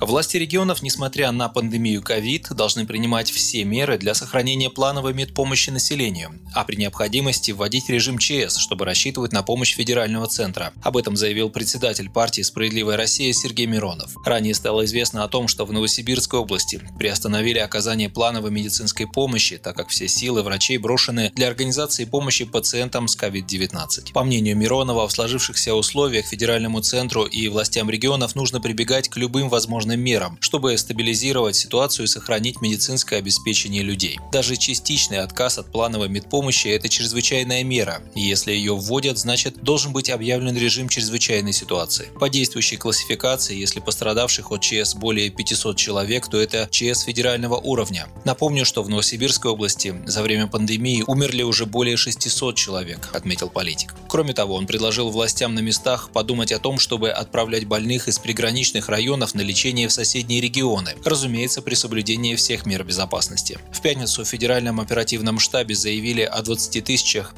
Власти регионов, несмотря на пандемию ковид, должны принимать все меры для сохранения плановой медпомощи населению, а при необходимости вводить режим ЧС, чтобы рассчитывать на помощь федерального центра. Об этом заявил председатель партии «Справедливая Россия» Сергей Миронов. Ранее стало известно о том, что в Новосибирской области приостановили оказание плановой медицинской помощи, так как все силы врачей брошены для организации помощи пациентам с COVID-19. По мнению Миронова, в сложившихся условиях федеральному центру и властям регионов нужно прибегать к любым возможным возможным мерам, чтобы стабилизировать ситуацию и сохранить медицинское обеспечение людей. Даже частичный отказ от плановой медпомощи – это чрезвычайная мера. Если ее вводят, значит должен быть объявлен режим чрезвычайной ситуации. По действующей классификации, если пострадавших от ЧС более 500 человек, то это ЧС федерального уровня. Напомню, что в Новосибирской области за время пандемии умерли уже более 600 человек, отметил политик. Кроме того, он предложил властям на местах подумать о том, чтобы отправлять больных из приграничных районов на лечение в соседние регионы, разумеется, при соблюдении всех мер безопасности. В пятницу в Федеральном оперативном штабе заявили о 20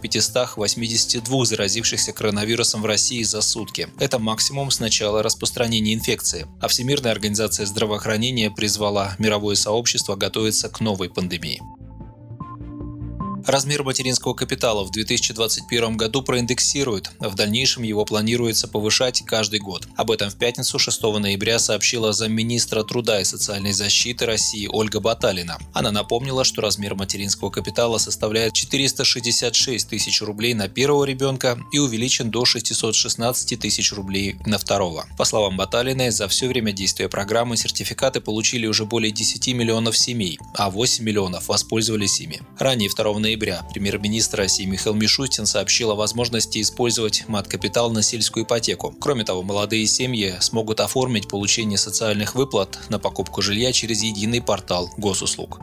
582 заразившихся коронавирусом в России за сутки. Это максимум с начала распространения инфекции. А Всемирная организация здравоохранения призвала мировое сообщество готовиться к новой пандемии. Размер материнского капитала в 2021 году проиндексируют. В дальнейшем его планируется повышать каждый год. Об этом в пятницу 6 ноября сообщила замминистра труда и социальной защиты России Ольга Баталина. Она напомнила, что размер материнского капитала составляет 466 тысяч рублей на первого ребенка и увеличен до 616 тысяч рублей на второго. По словам Баталиной, за все время действия программы сертификаты получили уже более 10 миллионов семей, а 8 миллионов воспользовались ими. Ранее 2 ноября ноября премьер-министр России Михаил Мишустин сообщил о возможности использовать мат-капитал на сельскую ипотеку. Кроме того, молодые семьи смогут оформить получение социальных выплат на покупку жилья через единый портал госуслуг.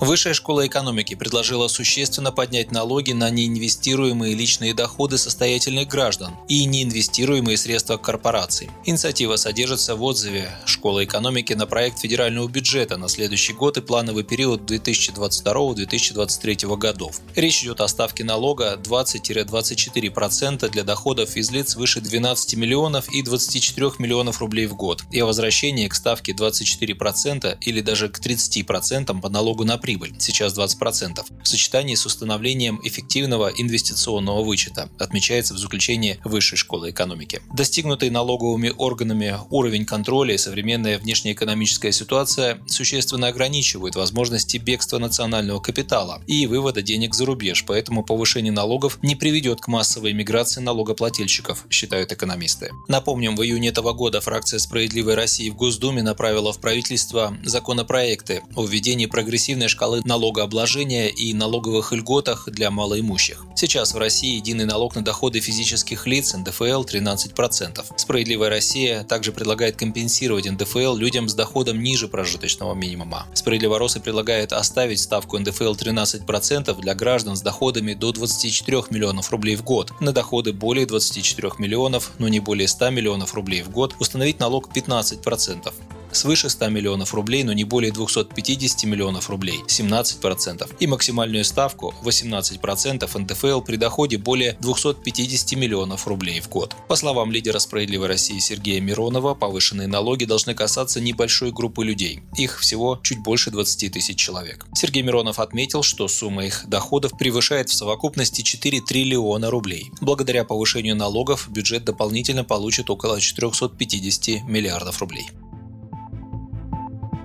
Высшая школа экономики предложила существенно поднять налоги на неинвестируемые личные доходы состоятельных граждан и неинвестируемые средства корпораций. Инициатива содержится в отзыве Школы экономики на проект федерального бюджета на следующий год и плановый период 2022-2023 годов. Речь идет о ставке налога 20-24% для доходов из лиц выше 12 миллионов и 24 миллионов рублей в год и о возвращении к ставке 24% или даже к 30% по налогу на прибыль, сейчас 20%, в сочетании с установлением эффективного инвестиционного вычета, отмечается в заключении Высшей школы экономики. Достигнутый налоговыми органами уровень контроля и современная внешнеэкономическая ситуация существенно ограничивают возможности бегства национального капитала и вывода денег за рубеж, поэтому повышение налогов не приведет к массовой миграции налогоплательщиков, считают экономисты. Напомним, в июне этого года фракция «Справедливой России» в Госдуме направила в правительство законопроекты о введении прогрессивной шкалы налогообложения и налоговых льготах для малоимущих. Сейчас в России единый налог на доходы физических лиц НДФЛ 13%. Справедливая Россия также предлагает компенсировать НДФЛ людям с доходом ниже прожиточного минимума. Справедливоросы предлагает оставить ставку НДФЛ 13% для граждан с доходами до 24 миллионов рублей в год. На доходы более 24 миллионов, но не более 100 миллионов рублей в год установить налог 15% свыше 100 миллионов рублей, но не более 250 миллионов рублей 17% и максимальную ставку 18% НДФЛ при доходе более 250 миллионов рублей в год. По словам лидера «Справедливой России» Сергея Миронова, повышенные налоги должны касаться небольшой группы людей. Их всего чуть больше 20 тысяч человек. Сергей Миронов отметил, что сумма их доходов превышает в совокупности 4 триллиона рублей. Благодаря повышению налогов бюджет дополнительно получит около 450 миллиардов рублей.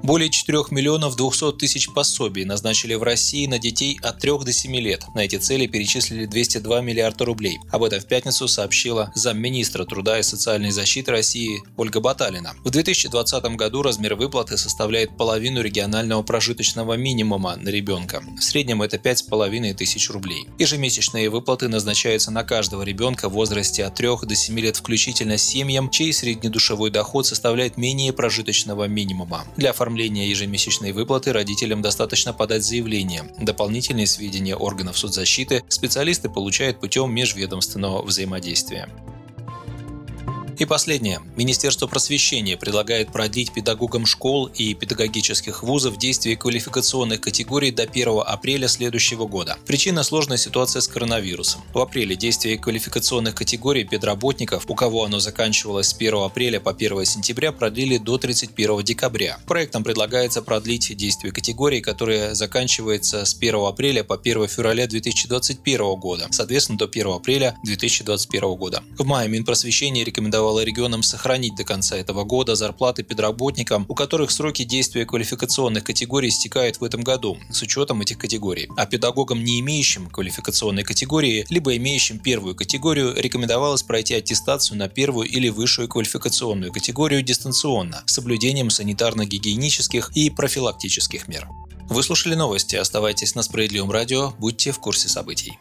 Более 4 миллионов 200 тысяч пособий назначили в России на детей от 3 до 7 лет. На эти цели перечислили 202 миллиарда рублей. Об этом в пятницу сообщила замминистра труда и социальной защиты России Ольга Баталина. В 2020 году размер выплаты составляет половину регионального прожиточного минимума на ребенка. В среднем это 5,5 тысяч рублей. Ежемесячные выплаты назначаются на каждого ребенка в возрасте от 3 до 7 лет включительно семьям, чей среднедушевой доход составляет менее прожиточного минимума. Для оформления оформления ежемесячной выплаты родителям достаточно подать заявление. Дополнительные сведения органов соцзащиты специалисты получают путем межведомственного взаимодействия. И последнее. Министерство просвещения предлагает продлить педагогам школ и педагогических вузов действие квалификационных категорий до 1 апреля следующего года. Причина – сложная ситуация с коронавирусом. В апреле действие квалификационных категорий педработников, у кого оно заканчивалось с 1 апреля по 1 сентября, продлили до 31 декабря. Проектом предлагается продлить действие категорий, которые заканчиваются с 1 апреля по 1 февраля 2021 года, соответственно, до 1 апреля 2021 года. В мае Минпросвещение рекомендовало рекомендовала регионам сохранить до конца этого года зарплаты педработникам, у которых сроки действия квалификационных категорий истекают в этом году, с учетом этих категорий. А педагогам, не имеющим квалификационной категории, либо имеющим первую категорию, рекомендовалось пройти аттестацию на первую или высшую квалификационную категорию дистанционно, с соблюдением санитарно-гигиенических и профилактических мер. Вы слушали новости. Оставайтесь на Справедливом радио. Будьте в курсе событий.